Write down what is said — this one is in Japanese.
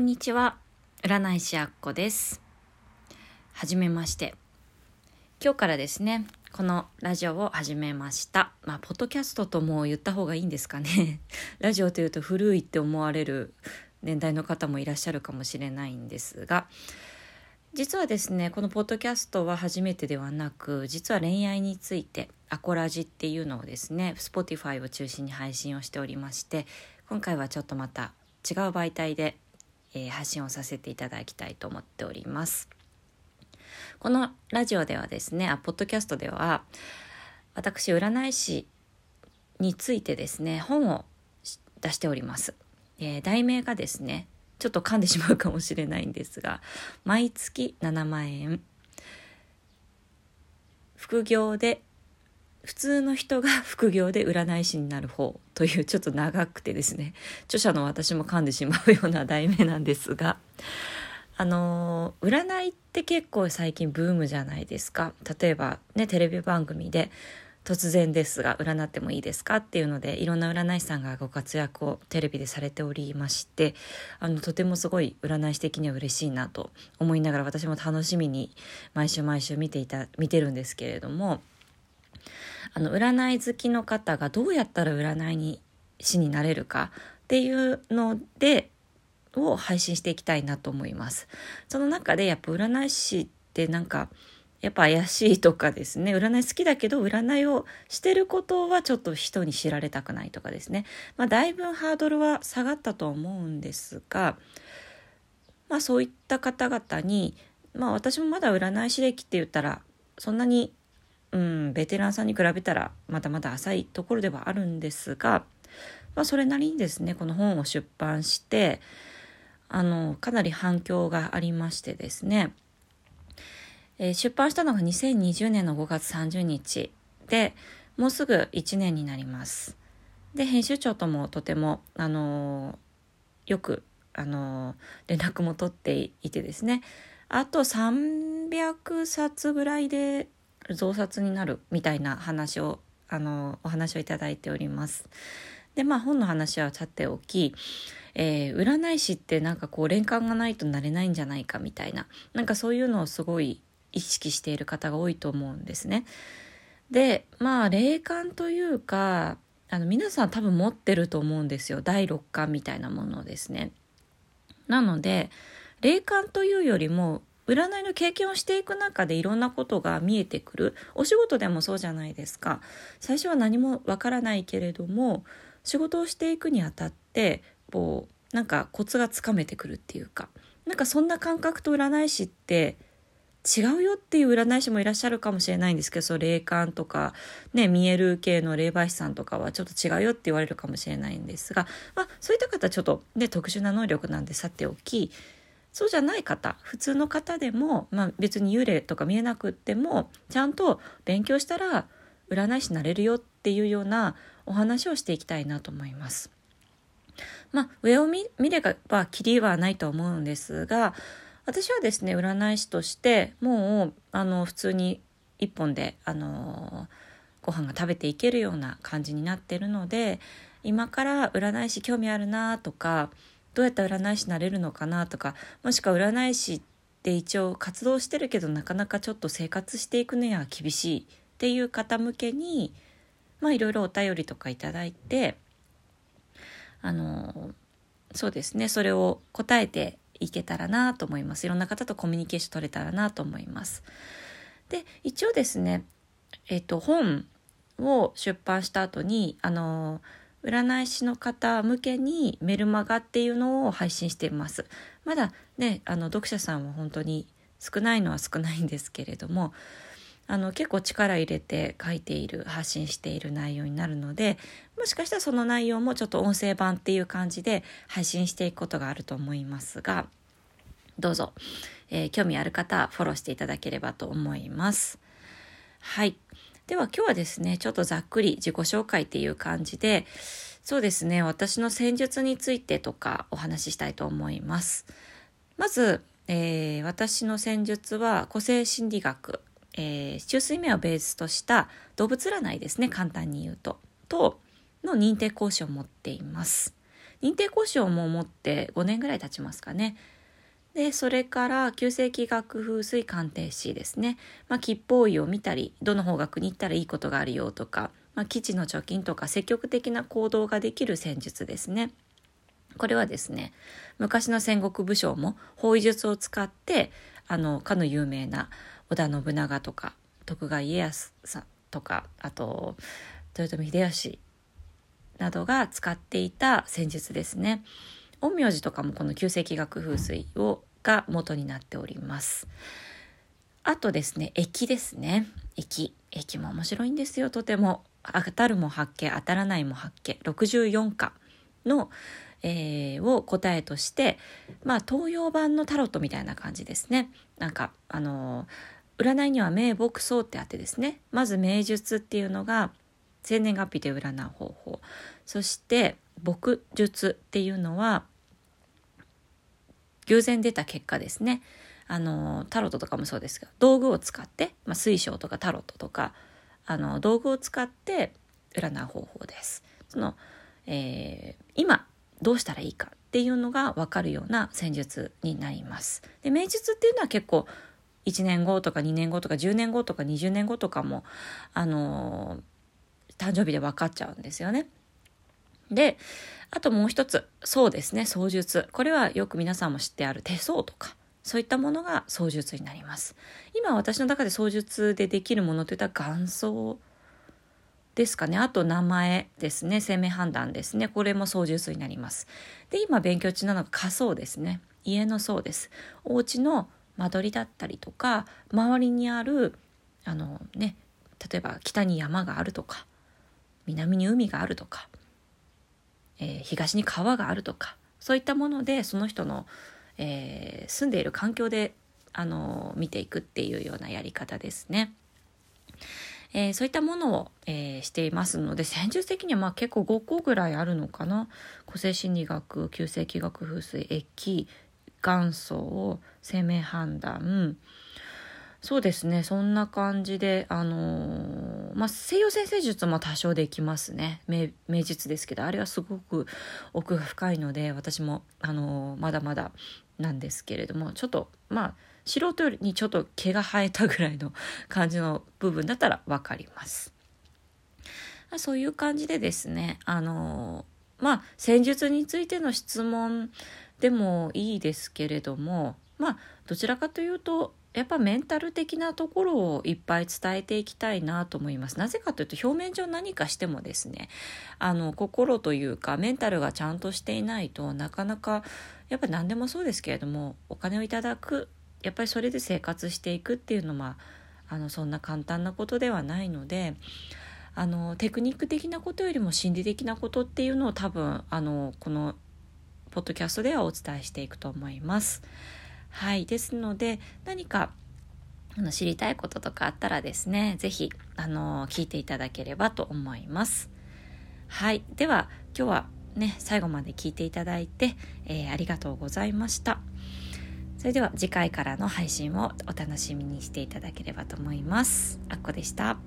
こんにちは。占い師あっこです。はじめまして。今日からですねこのラジオを始めました。まあポッドキャストとも言った方がいいんですかね。ラジオというと古いって思われる年代の方もいらっしゃるかもしれないんですが。実はですねこのポッドキャストは初めてではなく実は恋愛についてアコラジっていうのをですね Spotify を中心に配信をしておりまして今回はちょっとまた違う媒体で、えー、発信をさせていただきたいと思っております。このラジオではですねあポッドキャストでは私占い師についてですね本を出しております、えー、題名がですねちょっと噛んでしまうかもしれないんですが毎月7万円。副業で普通の人が副業で占い師になる方というちょっと長くてですね著者の私も噛んでしまうような題名なんですがあの占いって結構最近ブームじゃないですか。例えばねテレビ番組で突然ですが占ってもいいですかっていうのでいろんな占い師さんがご活躍をテレビでされておりましてあのとてもすごい占い師的には嬉しいなと思いながら私も楽しみに毎週毎週見ていた見てるんですけれどもあの占い好きの方がどうやったら占いに師になれるかっていうのでを配信していきたいなと思います。その中でやっぱ占い師ってなんかやっぱ怪しいとかですね占い好きだけど占いをしてることはちょっと人に知られたくないとかですねまあだいぶハードルは下がったと思うんですがまあそういった方々にまあ私もまだ占い師歴って言ったらそんなにうんベテランさんに比べたらまだまだ浅いところではあるんですが、まあ、それなりにですねこの本を出版してあのかなり反響がありましてですねえー、出版したのが2020年の5月30日でもうすぐ1年になります。で編集長ともとても、あの、よく、あの、連絡も取っていてですねあと300冊ぐらいで増刷になるみたいな話を、あのお話をいただいております。でまあ本の話はさておき、えー、占い師ってなんかこう連関がないとなれないんじゃないかみたいななんかそういうのをすごい意識している方が多いと思うんですね。でまあ霊感というかあの皆さん多分持ってると思うんですよ第六感みたいなものですね。なので霊感というよりも占いの経験をしていく中でいろんなことが見えてくる。お仕事でもそうじゃないですか。最初は何もわからないけれども仕事をしていくにあたってこうなんかコツがつかめてくるっていうか。なんかそんな感覚と占い師って違うよっていう占い師もいらっしゃるかもしれないんですけどそう霊感とか、ね、見える系の霊媒師さんとかはちょっと違うよって言われるかもしれないんですが、まあ、そういった方はちょっと、ね、特殊な能力なんでさておきそうじゃない方普通の方でも、まあ、別に幽霊とか見えなくってもちゃんと勉強したら占い師になれるよっていうようなお話をしていきたいなと思います。まあ、上を見ればきりはないと思うんですが私はですね占い師としてもうあの普通に一本であのご飯が食べていけるような感じになってるので今から占い師興味あるなとかどうやったら占い師になれるのかなとかもしくは占い師って一応活動してるけどなかなかちょっと生活していくには厳しいっていう方向けにまあいろいろお便りとかいただいてあのそうですねそれを答えていけたらなと思います。いろんな方とコミュニケーション取れたらなと思います。で、一応ですね、えっ、と、本を出版した後に、あの、占い師の方向けにメルマガっていうのを配信しています。まだね、あの、読者さんは本当に少ないのは少ないんですけれども、あの結構力入れて書いている発信している内容になるのでもしかしたらその内容もちょっと音声版っていう感じで配信していくことがあると思いますがどうぞ、えー、興味ある方フォローしていただければと思います。はいでは今日はですねちょっとざっくり自己紹介っていう感じでそうですね私の戦術についてとかお話ししたいと思います。まず、えー、私の戦術は個性心理学えー、中水面をベースとした動物占いですね簡単に言うととの認定講師を持っています認定講師をもう持って5年ぐらい経ちますかね。でそれから旧世紀学風水鑑定士ですね、まあ、吉報医を見たりどの方角に行ったらいいことがあるよとか、まあ、基地の貯金とか積極的な行動ができる戦術ですね。これはですね昔の戦国武将も方位術を使ってあのかの有名な織田信長とか徳川家康さんとかあと豊臣秀吉などが使っていた戦術ですね。陰陽師とかもこの旧世紀学風水をが元になっております。あとですね、駅ですね。駅。駅も面白いんですよ、とても。当たるも発見、当たらないも発見。64課の、えー、を答えとして、まあ、東洋版のタロットみたいな感じですね。なんか、あのー、占いには名木層ってあってですね。まず名術っていうのが、生年月日で占う方法。そして、牧術っていうのは偶然出た結果ですねあのタロットとかもそうですが道具を使って、まあ、水晶とかタロットとかあの道具を使って占う方法です。そのえー、今どうしたらいいかっていうのが分かるような戦術になります。で名術っていうのは結構1年後とか2年後とか10年後とか20年後とかもあの誕生日で分かっちゃうんですよね。で、あともう一つ、そうですね、操術。これはよく皆さんも知ってある手相とか、そういったものが操術になります。今私の中で操術でできるものといったら元祖ですかね。あと名前ですね。生命判断ですね。これも操術になります。で、今勉強中なのが仮想ですね。家の層です。お家の間取りだったりとか、周りにある、あのね、例えば北に山があるとか、南に海があるとか、えー、東に川があるとかそういったものでその人の、えー、住んでいる環境であの見ていくっていうようなやり方ですね。えー、そういったものを、えー、していますので戦術的にはまあ結構5個ぐらいあるのかな個性心理学旧世紀学風水液元祖生命判断そうですねそんな感じであのー、まあ西洋先生術も多少できますね名名術ですけどあれはすごく奥が深いので私もあの、まだまだなんですけれどもちょっとまあ素人よりにちょっと毛が生えたぐらいの感じの部分だったら分かります。そういう感じでですねあの、まあ戦術についての質問でもいいですけれどもまあどちらかというとやっぱメンタル的なところをいっぱい伝えていきたいなと思います。なぜかというと表面上何かしてもですね、あの心というかメンタルがちゃんとしていないとなかなかやっぱ何でもそうですけれどもお金をいただくやっぱりそれで生活していくっていうのはあのそんな簡単なことではないので。あのテクニック的なことよりも心理的なことっていうのを多分あのこのポッドキャストではお伝えしていくと思います。はいですので何かあの知りたいこととかあったらですね是非聞いていただければと思います。はいでは今日はね最後まで聞いていただいて、えー、ありがとうございました。それでは次回からの配信をお楽しみにしていただければと思います。あっこでした。